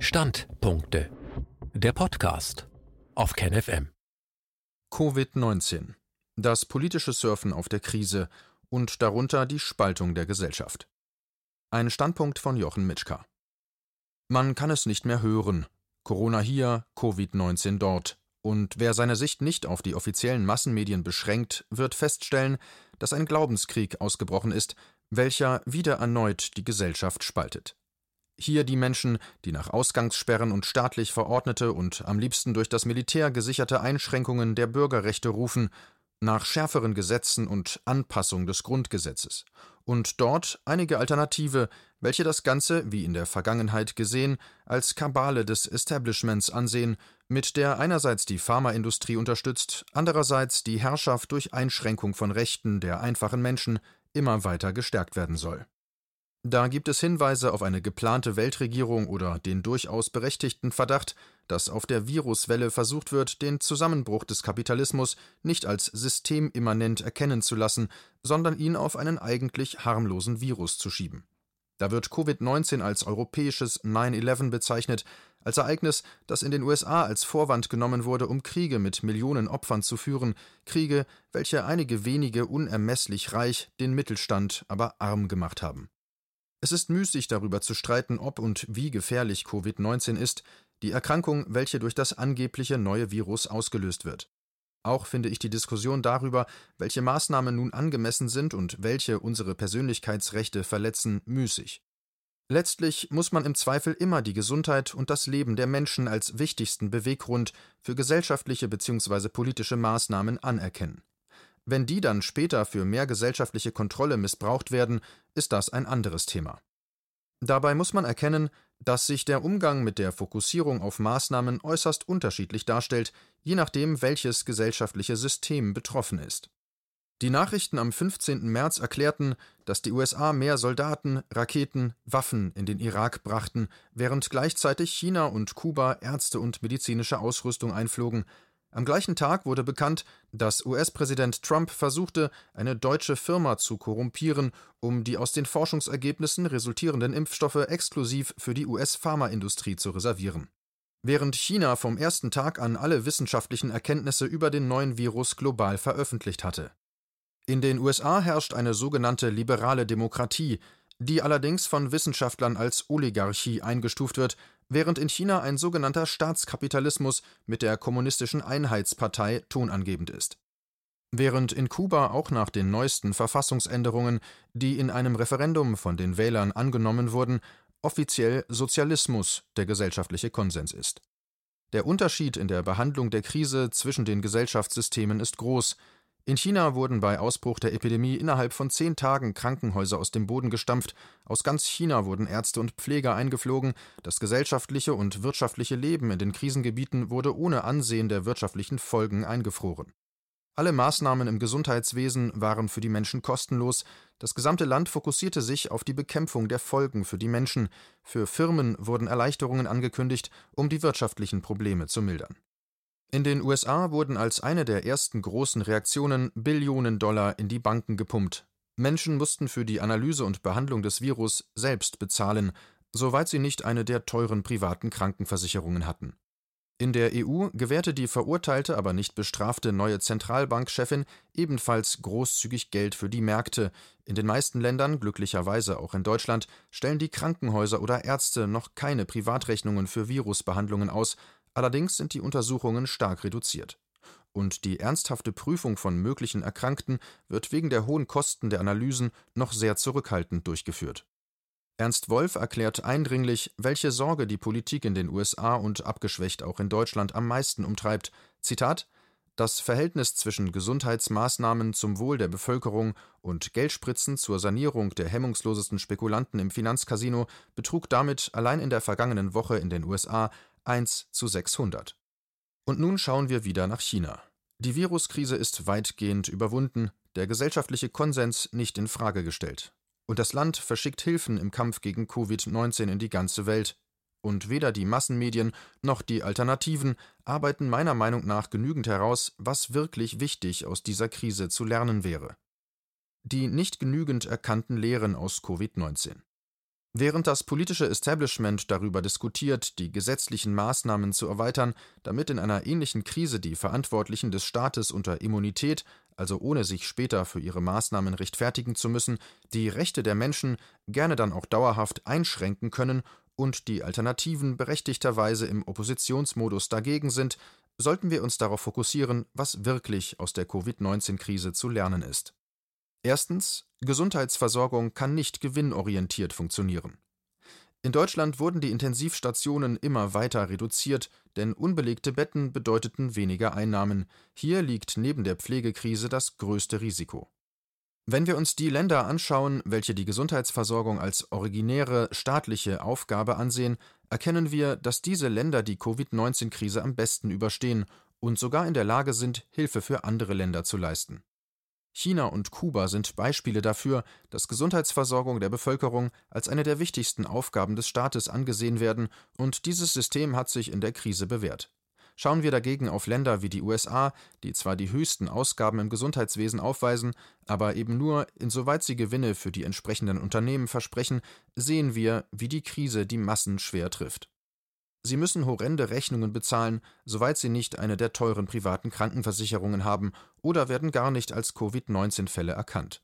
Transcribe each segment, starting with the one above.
Standpunkte. Der Podcast auf KenFM. Covid-19. Das politische Surfen auf der Krise und darunter die Spaltung der Gesellschaft. Ein Standpunkt von Jochen Mitschka. Man kann es nicht mehr hören. Corona hier, Covid-19 dort. Und wer seine Sicht nicht auf die offiziellen Massenmedien beschränkt, wird feststellen, dass ein Glaubenskrieg ausgebrochen ist, welcher wieder erneut die Gesellschaft spaltet. Hier die Menschen, die nach Ausgangssperren und staatlich verordnete und am liebsten durch das Militär gesicherte Einschränkungen der Bürgerrechte rufen, nach schärferen Gesetzen und Anpassung des Grundgesetzes. Und dort einige Alternative, welche das Ganze, wie in der Vergangenheit gesehen, als Kabale des Establishments ansehen, mit der einerseits die Pharmaindustrie unterstützt, andererseits die Herrschaft durch Einschränkung von Rechten der einfachen Menschen immer weiter gestärkt werden soll. Da gibt es Hinweise auf eine geplante Weltregierung oder den durchaus berechtigten Verdacht, dass auf der Viruswelle versucht wird, den Zusammenbruch des Kapitalismus nicht als systemimmanent erkennen zu lassen, sondern ihn auf einen eigentlich harmlosen Virus zu schieben. Da wird Covid-19 als europäisches 9-11 bezeichnet, als Ereignis, das in den USA als Vorwand genommen wurde, um Kriege mit Millionen Opfern zu führen, Kriege, welche einige wenige unermesslich reich, den Mittelstand aber arm gemacht haben. Es ist müßig darüber zu streiten, ob und wie gefährlich Covid-19 ist, die Erkrankung, welche durch das angebliche neue Virus ausgelöst wird. Auch finde ich die Diskussion darüber, welche Maßnahmen nun angemessen sind und welche unsere Persönlichkeitsrechte verletzen, müßig. Letztlich muss man im Zweifel immer die Gesundheit und das Leben der Menschen als wichtigsten Beweggrund für gesellschaftliche bzw. politische Maßnahmen anerkennen. Wenn die dann später für mehr gesellschaftliche Kontrolle missbraucht werden, ist das ein anderes Thema. Dabei muss man erkennen, dass sich der Umgang mit der Fokussierung auf Maßnahmen äußerst unterschiedlich darstellt, je nachdem, welches gesellschaftliche System betroffen ist. Die Nachrichten am 15. März erklärten, dass die USA mehr Soldaten, Raketen, Waffen in den Irak brachten, während gleichzeitig China und Kuba Ärzte und medizinische Ausrüstung einflogen, am gleichen Tag wurde bekannt, dass US-Präsident Trump versuchte, eine deutsche Firma zu korrumpieren, um die aus den Forschungsergebnissen resultierenden Impfstoffe exklusiv für die US-Pharmaindustrie zu reservieren. Während China vom ersten Tag an alle wissenschaftlichen Erkenntnisse über den neuen Virus global veröffentlicht hatte. In den USA herrscht eine sogenannte liberale Demokratie, die allerdings von Wissenschaftlern als Oligarchie eingestuft wird, während in China ein sogenannter Staatskapitalismus mit der Kommunistischen Einheitspartei tonangebend ist. Während in Kuba auch nach den neuesten Verfassungsänderungen, die in einem Referendum von den Wählern angenommen wurden, offiziell Sozialismus der gesellschaftliche Konsens ist. Der Unterschied in der Behandlung der Krise zwischen den Gesellschaftssystemen ist groß, in China wurden bei Ausbruch der Epidemie innerhalb von zehn Tagen Krankenhäuser aus dem Boden gestampft, aus ganz China wurden Ärzte und Pfleger eingeflogen, das gesellschaftliche und wirtschaftliche Leben in den Krisengebieten wurde ohne Ansehen der wirtschaftlichen Folgen eingefroren. Alle Maßnahmen im Gesundheitswesen waren für die Menschen kostenlos, das gesamte Land fokussierte sich auf die Bekämpfung der Folgen für die Menschen, für Firmen wurden Erleichterungen angekündigt, um die wirtschaftlichen Probleme zu mildern. In den USA wurden als eine der ersten großen Reaktionen Billionen Dollar in die Banken gepumpt. Menschen mussten für die Analyse und Behandlung des Virus selbst bezahlen, soweit sie nicht eine der teuren privaten Krankenversicherungen hatten. In der EU gewährte die verurteilte, aber nicht bestrafte neue Zentralbankchefin ebenfalls großzügig Geld für die Märkte. In den meisten Ländern, glücklicherweise auch in Deutschland, stellen die Krankenhäuser oder Ärzte noch keine Privatrechnungen für Virusbehandlungen aus, Allerdings sind die Untersuchungen stark reduziert. Und die ernsthafte Prüfung von möglichen Erkrankten wird wegen der hohen Kosten der Analysen noch sehr zurückhaltend durchgeführt. Ernst Wolf erklärt eindringlich, welche Sorge die Politik in den USA und abgeschwächt auch in Deutschland am meisten umtreibt. Zitat Das Verhältnis zwischen Gesundheitsmaßnahmen zum Wohl der Bevölkerung und Geldspritzen zur Sanierung der hemmungslosesten Spekulanten im Finanzcasino betrug damit allein in der vergangenen Woche in den USA 1 zu 600. Und nun schauen wir wieder nach China. Die Viruskrise ist weitgehend überwunden, der gesellschaftliche Konsens nicht in Frage gestellt. Und das Land verschickt Hilfen im Kampf gegen Covid-19 in die ganze Welt. Und weder die Massenmedien noch die Alternativen arbeiten meiner Meinung nach genügend heraus, was wirklich wichtig aus dieser Krise zu lernen wäre. Die nicht genügend erkannten Lehren aus Covid-19. Während das politische Establishment darüber diskutiert, die gesetzlichen Maßnahmen zu erweitern, damit in einer ähnlichen Krise die Verantwortlichen des Staates unter Immunität, also ohne sich später für ihre Maßnahmen rechtfertigen zu müssen, die Rechte der Menschen gerne dann auch dauerhaft einschränken können und die Alternativen berechtigterweise im Oppositionsmodus dagegen sind, sollten wir uns darauf fokussieren, was wirklich aus der Covid-19-Krise zu lernen ist. Erstens Gesundheitsversorgung kann nicht gewinnorientiert funktionieren. In Deutschland wurden die Intensivstationen immer weiter reduziert, denn unbelegte Betten bedeuteten weniger Einnahmen. Hier liegt neben der Pflegekrise das größte Risiko. Wenn wir uns die Länder anschauen, welche die Gesundheitsversorgung als originäre staatliche Aufgabe ansehen, erkennen wir, dass diese Länder die Covid-19-Krise am besten überstehen und sogar in der Lage sind, Hilfe für andere Länder zu leisten. China und Kuba sind Beispiele dafür, dass Gesundheitsversorgung der Bevölkerung als eine der wichtigsten Aufgaben des Staates angesehen werden, und dieses System hat sich in der Krise bewährt. Schauen wir dagegen auf Länder wie die USA, die zwar die höchsten Ausgaben im Gesundheitswesen aufweisen, aber eben nur, insoweit sie Gewinne für die entsprechenden Unternehmen versprechen, sehen wir, wie die Krise die Massen schwer trifft. Sie müssen horrende Rechnungen bezahlen, soweit Sie nicht eine der teuren privaten Krankenversicherungen haben oder werden gar nicht als Covid-19-Fälle erkannt.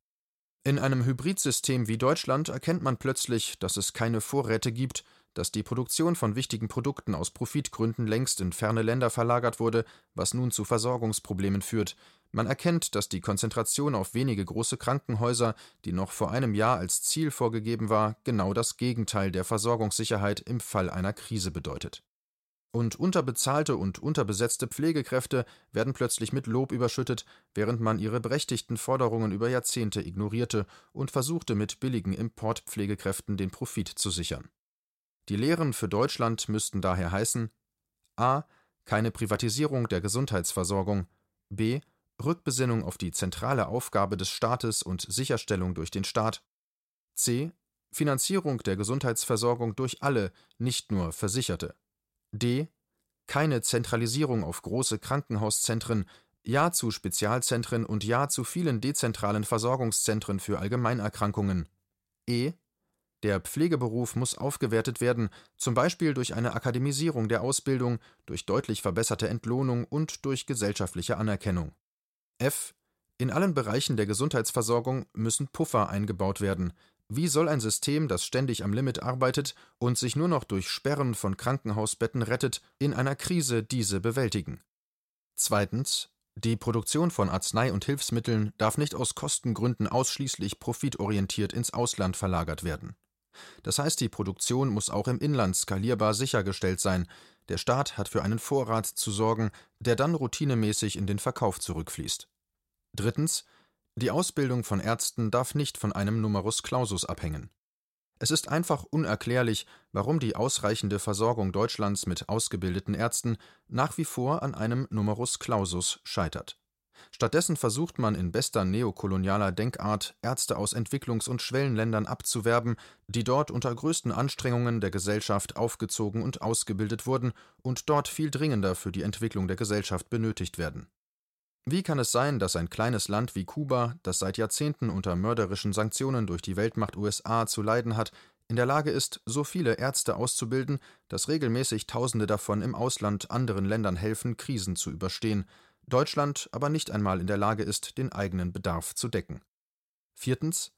In einem Hybridsystem wie Deutschland erkennt man plötzlich, dass es keine Vorräte gibt, dass die Produktion von wichtigen Produkten aus Profitgründen längst in ferne Länder verlagert wurde, was nun zu Versorgungsproblemen führt, man erkennt, dass die Konzentration auf wenige große Krankenhäuser, die noch vor einem Jahr als Ziel vorgegeben war, genau das Gegenteil der Versorgungssicherheit im Fall einer Krise bedeutet. Und unterbezahlte und unterbesetzte Pflegekräfte werden plötzlich mit Lob überschüttet, während man ihre berechtigten Forderungen über Jahrzehnte ignorierte und versuchte mit billigen Importpflegekräften den Profit zu sichern. Die Lehren für Deutschland müssten daher heißen a. keine Privatisierung der Gesundheitsversorgung, b. Rückbesinnung auf die zentrale Aufgabe des Staates und Sicherstellung durch den Staat. C. Finanzierung der Gesundheitsversorgung durch alle, nicht nur Versicherte. D. Keine Zentralisierung auf große Krankenhauszentren, Ja zu Spezialzentren und Ja zu vielen dezentralen Versorgungszentren für Allgemeinerkrankungen. E. Der Pflegeberuf muss aufgewertet werden, zum Beispiel durch eine Akademisierung der Ausbildung, durch deutlich verbesserte Entlohnung und durch gesellschaftliche Anerkennung. F. In allen Bereichen der Gesundheitsversorgung müssen Puffer eingebaut werden. Wie soll ein System, das ständig am Limit arbeitet und sich nur noch durch Sperren von Krankenhausbetten rettet, in einer Krise diese bewältigen? Zweitens. Die Produktion von Arznei und Hilfsmitteln darf nicht aus Kostengründen ausschließlich profitorientiert ins Ausland verlagert werden. Das heißt, die Produktion muss auch im Inland skalierbar sichergestellt sein, der Staat hat für einen Vorrat zu sorgen, der dann routinemäßig in den Verkauf zurückfließt. Drittens. Die Ausbildung von Ärzten darf nicht von einem Numerus Clausus abhängen. Es ist einfach unerklärlich, warum die ausreichende Versorgung Deutschlands mit ausgebildeten Ärzten nach wie vor an einem Numerus Clausus scheitert. Stattdessen versucht man in bester neokolonialer Denkart, Ärzte aus Entwicklungs- und Schwellenländern abzuwerben, die dort unter größten Anstrengungen der Gesellschaft aufgezogen und ausgebildet wurden und dort viel dringender für die Entwicklung der Gesellschaft benötigt werden. Wie kann es sein, dass ein kleines Land wie Kuba, das seit Jahrzehnten unter mörderischen Sanktionen durch die Weltmacht USA zu leiden hat, in der Lage ist, so viele Ärzte auszubilden, dass regelmäßig Tausende davon im Ausland anderen Ländern helfen, Krisen zu überstehen, Deutschland aber nicht einmal in der Lage ist, den eigenen Bedarf zu decken. Viertens.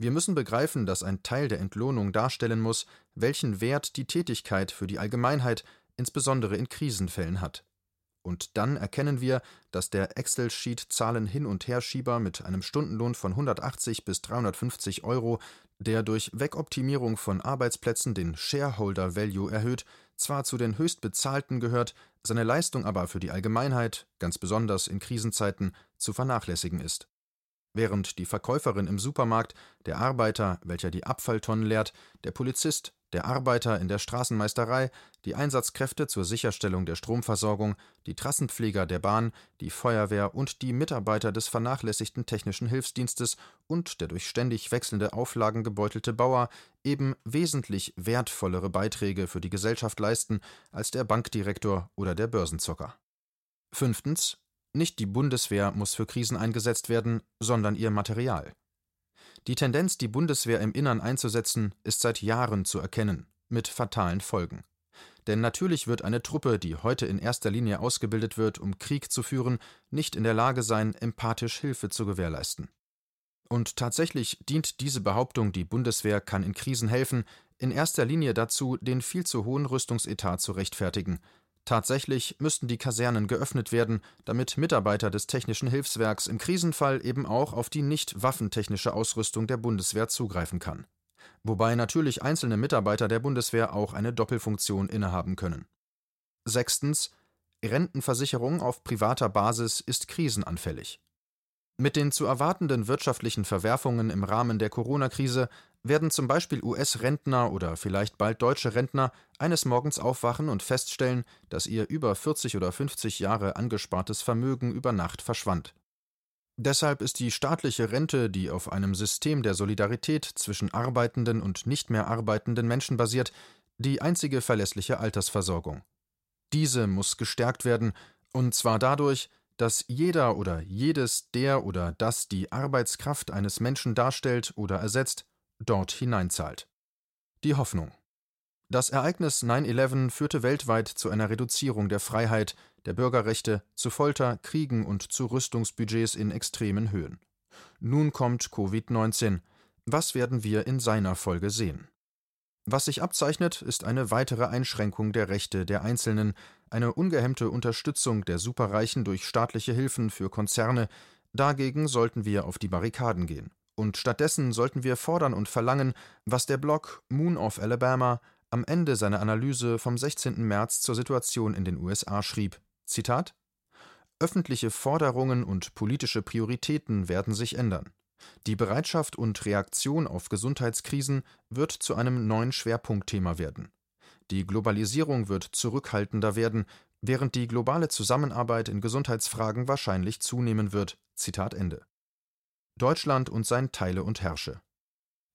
Wir müssen begreifen, dass ein Teil der Entlohnung darstellen muss, welchen Wert die Tätigkeit für die Allgemeinheit, insbesondere in Krisenfällen hat. Und dann erkennen wir, dass der Excel-Sheet-Zahlen-Hin- und Herschieber mit einem Stundenlohn von 180 bis 350 Euro, der durch Wegoptimierung von Arbeitsplätzen den Shareholder Value erhöht, zwar zu den höchstbezahlten gehört, seine Leistung aber für die Allgemeinheit, ganz besonders in Krisenzeiten, zu vernachlässigen ist. Während die Verkäuferin im Supermarkt, der Arbeiter, welcher die Abfalltonnen leert, der Polizist, der Arbeiter in der Straßenmeisterei, die Einsatzkräfte zur Sicherstellung der Stromversorgung, die Trassenpfleger der Bahn, die Feuerwehr und die Mitarbeiter des vernachlässigten technischen Hilfsdienstes und der durch ständig wechselnde Auflagen gebeutelte Bauer eben wesentlich wertvollere Beiträge für die Gesellschaft leisten als der Bankdirektor oder der Börsenzocker. Fünftens. Nicht die Bundeswehr muss für Krisen eingesetzt werden, sondern ihr Material. Die Tendenz, die Bundeswehr im Innern einzusetzen, ist seit Jahren zu erkennen, mit fatalen Folgen. Denn natürlich wird eine Truppe, die heute in erster Linie ausgebildet wird, um Krieg zu führen, nicht in der Lage sein, empathisch Hilfe zu gewährleisten. Und tatsächlich dient diese Behauptung, die Bundeswehr kann in Krisen helfen, in erster Linie dazu, den viel zu hohen Rüstungsetat zu rechtfertigen. Tatsächlich müssten die Kasernen geöffnet werden, damit Mitarbeiter des Technischen Hilfswerks im Krisenfall eben auch auf die nicht waffentechnische Ausrüstung der Bundeswehr zugreifen kann. Wobei natürlich einzelne Mitarbeiter der Bundeswehr auch eine Doppelfunktion innehaben können. Sechstens Rentenversicherung auf privater Basis ist krisenanfällig. Mit den zu erwartenden wirtschaftlichen Verwerfungen im Rahmen der Corona-Krise werden zum Beispiel US-Rentner oder vielleicht bald deutsche Rentner eines Morgens aufwachen und feststellen, dass ihr über 40 oder 50 Jahre angespartes Vermögen über Nacht verschwand. Deshalb ist die staatliche Rente, die auf einem System der Solidarität zwischen arbeitenden und nicht mehr arbeitenden Menschen basiert, die einzige verlässliche Altersversorgung. Diese muss gestärkt werden, und zwar dadurch, dass jeder oder jedes der oder das die Arbeitskraft eines Menschen darstellt oder ersetzt, dort hineinzahlt. Die Hoffnung. Das Ereignis 9-11 führte weltweit zu einer Reduzierung der Freiheit, der Bürgerrechte, zu Folter, Kriegen und zu Rüstungsbudgets in extremen Höhen. Nun kommt Covid-19. Was werden wir in seiner Folge sehen? Was sich abzeichnet, ist eine weitere Einschränkung der Rechte der Einzelnen, eine ungehemmte Unterstützung der Superreichen durch staatliche Hilfen für Konzerne. Dagegen sollten wir auf die Barrikaden gehen. Und stattdessen sollten wir fordern und verlangen, was der Blog Moon of Alabama am Ende seiner Analyse vom 16. März zur Situation in den USA schrieb. Zitat Öffentliche Forderungen und politische Prioritäten werden sich ändern. Die Bereitschaft und Reaktion auf Gesundheitskrisen wird zu einem neuen Schwerpunktthema werden. Die Globalisierung wird zurückhaltender werden, während die globale Zusammenarbeit in Gesundheitsfragen wahrscheinlich zunehmen wird. Deutschland und sein Teile und Herrsche.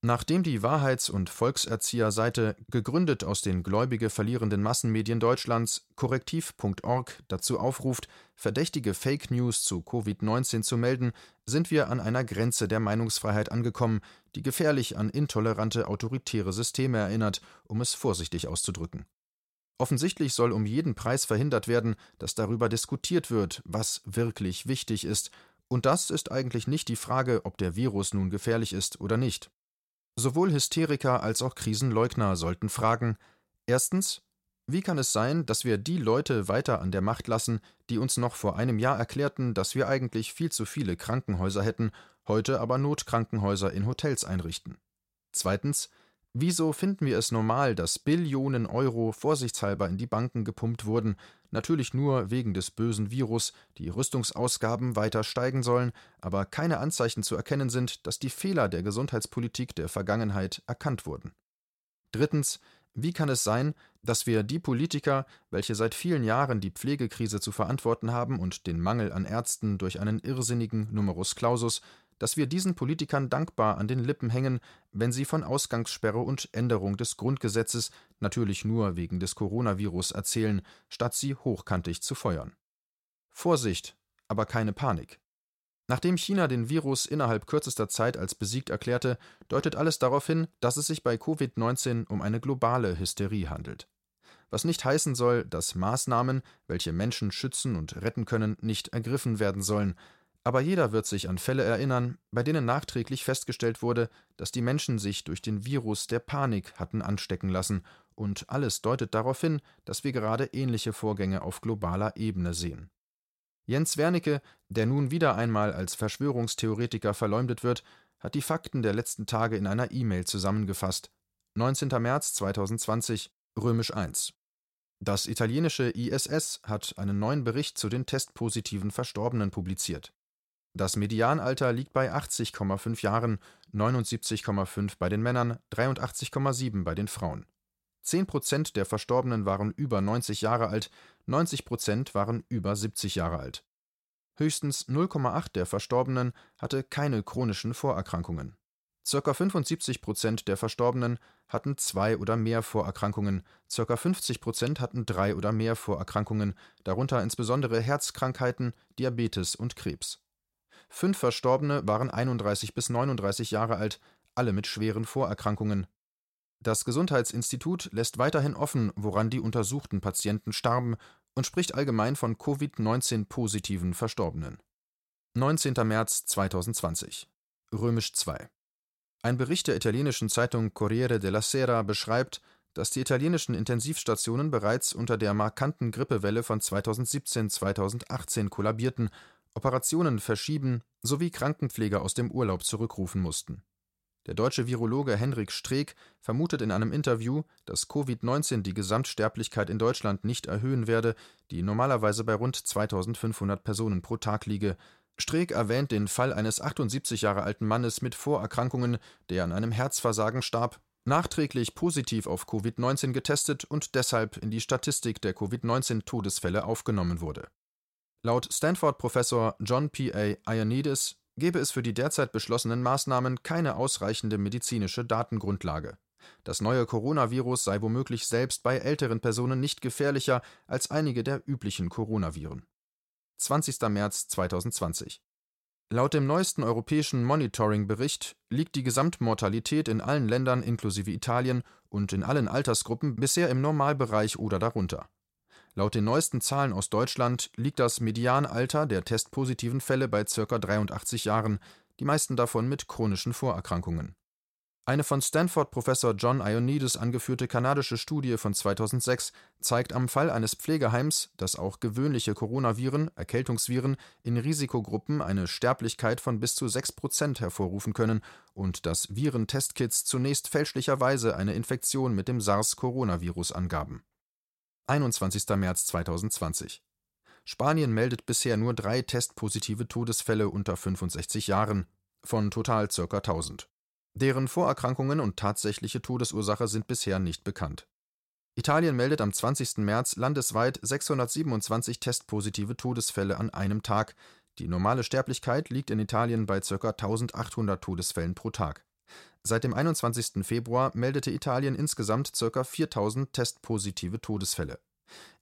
Nachdem die Wahrheits- und Volkserzieher-Seite, gegründet aus den gläubige verlierenden Massenmedien Deutschlands, korrektiv.org, dazu aufruft, verdächtige Fake News zu Covid-19 zu melden, sind wir an einer Grenze der Meinungsfreiheit angekommen, die gefährlich an intolerante autoritäre Systeme erinnert, um es vorsichtig auszudrücken. Offensichtlich soll um jeden Preis verhindert werden, dass darüber diskutiert wird, was wirklich wichtig ist, und das ist eigentlich nicht die Frage, ob der Virus nun gefährlich ist oder nicht. Sowohl Hysteriker als auch Krisenleugner sollten fragen: Erstens, wie kann es sein, dass wir die Leute weiter an der Macht lassen, die uns noch vor einem Jahr erklärten, dass wir eigentlich viel zu viele Krankenhäuser hätten, heute aber Notkrankenhäuser in Hotels einrichten? Zweitens, Wieso finden wir es normal, dass Billionen Euro vorsichtshalber in die Banken gepumpt wurden, natürlich nur wegen des bösen Virus, die Rüstungsausgaben weiter steigen sollen, aber keine Anzeichen zu erkennen sind, dass die Fehler der Gesundheitspolitik der Vergangenheit erkannt wurden? Drittens, wie kann es sein, dass wir die Politiker, welche seit vielen Jahren die Pflegekrise zu verantworten haben und den Mangel an Ärzten durch einen irrsinnigen Numerus Clausus, dass wir diesen Politikern dankbar an den Lippen hängen, wenn sie von Ausgangssperre und Änderung des Grundgesetzes natürlich nur wegen des Coronavirus erzählen, statt sie hochkantig zu feuern. Vorsicht, aber keine Panik. Nachdem China den Virus innerhalb kürzester Zeit als besiegt erklärte, deutet alles darauf hin, dass es sich bei Covid-19 um eine globale Hysterie handelt. Was nicht heißen soll, dass Maßnahmen, welche Menschen schützen und retten können, nicht ergriffen werden sollen, aber jeder wird sich an Fälle erinnern, bei denen nachträglich festgestellt wurde, dass die Menschen sich durch den Virus der Panik hatten anstecken lassen, und alles deutet darauf hin, dass wir gerade ähnliche Vorgänge auf globaler Ebene sehen. Jens Wernicke, der nun wieder einmal als Verschwörungstheoretiker verleumdet wird, hat die Fakten der letzten Tage in einer E-Mail zusammengefasst. 19. März 2020, römisch 1. Das italienische ISS hat einen neuen Bericht zu den testpositiven Verstorbenen publiziert. Das Medianalter liegt bei 80,5 Jahren, 79,5 bei den Männern, 83,7 bei den Frauen. 10 Prozent der Verstorbenen waren über 90 Jahre alt, 90 Prozent waren über 70 Jahre alt. Höchstens 0,8 der Verstorbenen hatte keine chronischen Vorerkrankungen. Circa 75 Prozent der Verstorbenen hatten zwei oder mehr Vorerkrankungen, circa 50 Prozent hatten drei oder mehr Vorerkrankungen, darunter insbesondere Herzkrankheiten, Diabetes und Krebs. Fünf Verstorbene waren 31 bis 39 Jahre alt, alle mit schweren Vorerkrankungen. Das Gesundheitsinstitut lässt weiterhin offen, woran die untersuchten Patienten starben und spricht allgemein von Covid-19-positiven Verstorbenen. 19. März 2020 Römisch 2 Ein Bericht der italienischen Zeitung Corriere della Sera beschreibt, dass die italienischen Intensivstationen bereits unter der markanten Grippewelle von 2017/2018 kollabierten, Operationen verschieben sowie Krankenpfleger aus dem Urlaub zurückrufen mussten. Der deutsche Virologe Henrik Streeck vermutet in einem Interview, dass Covid-19 die Gesamtsterblichkeit in Deutschland nicht erhöhen werde, die normalerweise bei rund 2500 Personen pro Tag liege. Streeck erwähnt den Fall eines 78 Jahre alten Mannes mit Vorerkrankungen, der an einem Herzversagen starb nachträglich positiv auf Covid-19 getestet und deshalb in die Statistik der Covid-19-Todesfälle aufgenommen wurde. Laut Stanford-Professor John P. A. Ioannidis gebe es für die derzeit beschlossenen Maßnahmen keine ausreichende medizinische Datengrundlage. Das neue Coronavirus sei womöglich selbst bei älteren Personen nicht gefährlicher als einige der üblichen Coronaviren. 20. März 2020 Laut dem neuesten europäischen Monitoring-Bericht liegt die Gesamtmortalität in allen Ländern inklusive Italien und in allen Altersgruppen bisher im Normalbereich oder darunter. Laut den neuesten Zahlen aus Deutschland liegt das Medianalter der testpositiven Fälle bei ca. 83 Jahren, die meisten davon mit chronischen Vorerkrankungen eine von Stanford-Professor John Ioannidis angeführte kanadische Studie von 2006 zeigt am Fall eines Pflegeheims, dass auch gewöhnliche Coronaviren (Erkältungsviren) in Risikogruppen eine Sterblichkeit von bis zu 6 Prozent hervorrufen können und dass Virentestkits zunächst fälschlicherweise eine Infektion mit dem SARS-Coronavirus angaben. 21. März 2020 Spanien meldet bisher nur drei testpositive Todesfälle unter 65 Jahren von total ca. 1000 Deren Vorerkrankungen und tatsächliche Todesursache sind bisher nicht bekannt. Italien meldet am 20. März landesweit 627 testpositive Todesfälle an einem Tag, die normale Sterblichkeit liegt in Italien bei ca. 1800 Todesfällen pro Tag. Seit dem 21. Februar meldete Italien insgesamt ca. 4000 testpositive Todesfälle.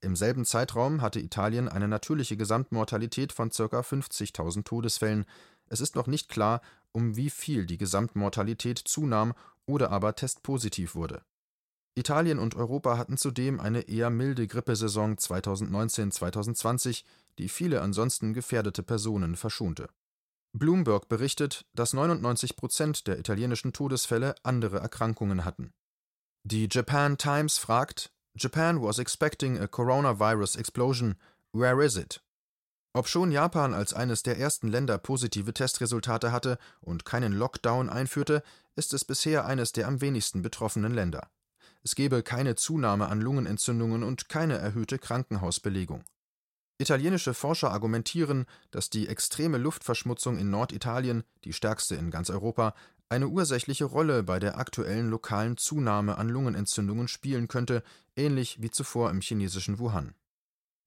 Im selben Zeitraum hatte Italien eine natürliche Gesamtmortalität von ca. 50.000 Todesfällen, es ist noch nicht klar, um wie viel die Gesamtmortalität zunahm oder aber testpositiv wurde. Italien und Europa hatten zudem eine eher milde Grippesaison 2019/2020, die viele ansonsten gefährdete Personen verschonte. Bloomberg berichtet, dass 99 Prozent der italienischen Todesfälle andere Erkrankungen hatten. Die Japan Times fragt: Japan was expecting a coronavirus explosion. Where is it? Obschon Japan als eines der ersten Länder positive Testresultate hatte und keinen Lockdown einführte, ist es bisher eines der am wenigsten betroffenen Länder. Es gebe keine Zunahme an Lungenentzündungen und keine erhöhte Krankenhausbelegung. Italienische Forscher argumentieren, dass die extreme Luftverschmutzung in Norditalien, die stärkste in ganz Europa, eine ursächliche Rolle bei der aktuellen lokalen Zunahme an Lungenentzündungen spielen könnte, ähnlich wie zuvor im chinesischen Wuhan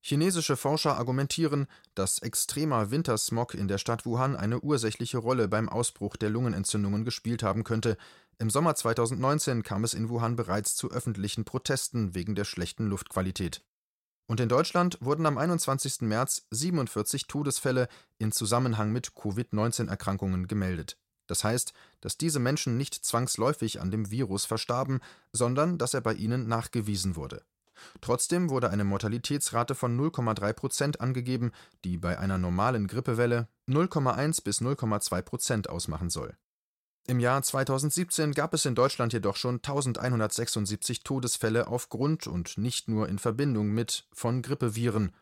Chinesische Forscher argumentieren, dass extremer Wintersmog in der Stadt Wuhan eine ursächliche Rolle beim Ausbruch der Lungenentzündungen gespielt haben könnte. Im Sommer 2019 kam es in Wuhan bereits zu öffentlichen Protesten wegen der schlechten Luftqualität. Und in Deutschland wurden am 21. März 47 Todesfälle in Zusammenhang mit Covid-19-Erkrankungen gemeldet. Das heißt, dass diese Menschen nicht zwangsläufig an dem Virus verstarben, sondern dass er bei ihnen nachgewiesen wurde. Trotzdem wurde eine Mortalitätsrate von 0,3 Prozent angegeben, die bei einer normalen Grippewelle 0,1 bis 0,2 Prozent ausmachen soll. Im Jahr 2017 gab es in Deutschland jedoch schon 1176 Todesfälle aufgrund und nicht nur in Verbindung mit von Grippeviren.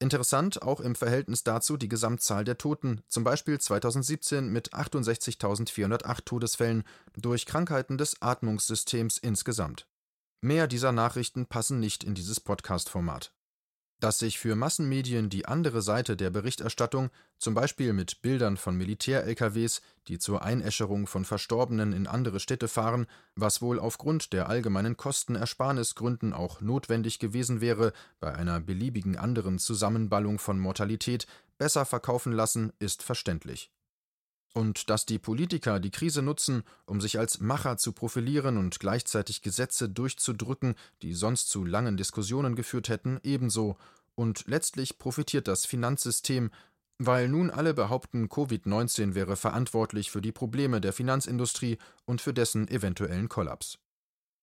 Interessant auch im Verhältnis dazu die Gesamtzahl der Toten, zum Beispiel 2017 mit 68.408 Todesfällen durch Krankheiten des Atmungssystems insgesamt. Mehr dieser Nachrichten passen nicht in dieses Podcast-Format. Dass sich für Massenmedien die andere Seite der Berichterstattung, zum Beispiel mit Bildern von Militär-LKWs, die zur Einäscherung von Verstorbenen in andere Städte fahren, was wohl aufgrund der allgemeinen Kostenersparnisgründen auch notwendig gewesen wäre, bei einer beliebigen anderen Zusammenballung von Mortalität besser verkaufen lassen, ist verständlich. Und dass die Politiker die Krise nutzen, um sich als Macher zu profilieren und gleichzeitig Gesetze durchzudrücken, die sonst zu langen Diskussionen geführt hätten, ebenso, und letztlich profitiert das Finanzsystem, Weil nun alle behaupten, Covid-19 wäre verantwortlich für die Probleme der Finanzindustrie und für dessen eventuellen Kollaps.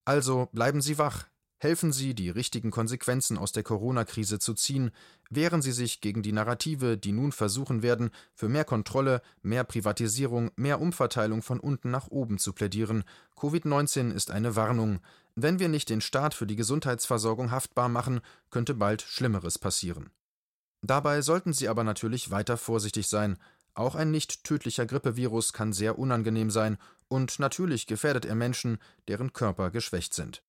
Also bleiben Sie wach, helfen Sie, die richtigen Konsequenzen aus der Corona-Krise zu ziehen, wehren Sie sich gegen die Narrative, die nun versuchen werden, für mehr Kontrolle, mehr Privatisierung, mehr Umverteilung von unten nach oben zu plädieren. Covid-19 ist eine Warnung. Wenn wir nicht den Staat für die Gesundheitsversorgung haftbar machen, könnte bald Schlimmeres passieren. Dabei sollten Sie aber natürlich weiter vorsichtig sein. Auch ein nicht tödlicher Grippevirus kann sehr unangenehm sein und natürlich gefährdet er Menschen, deren Körper geschwächt sind.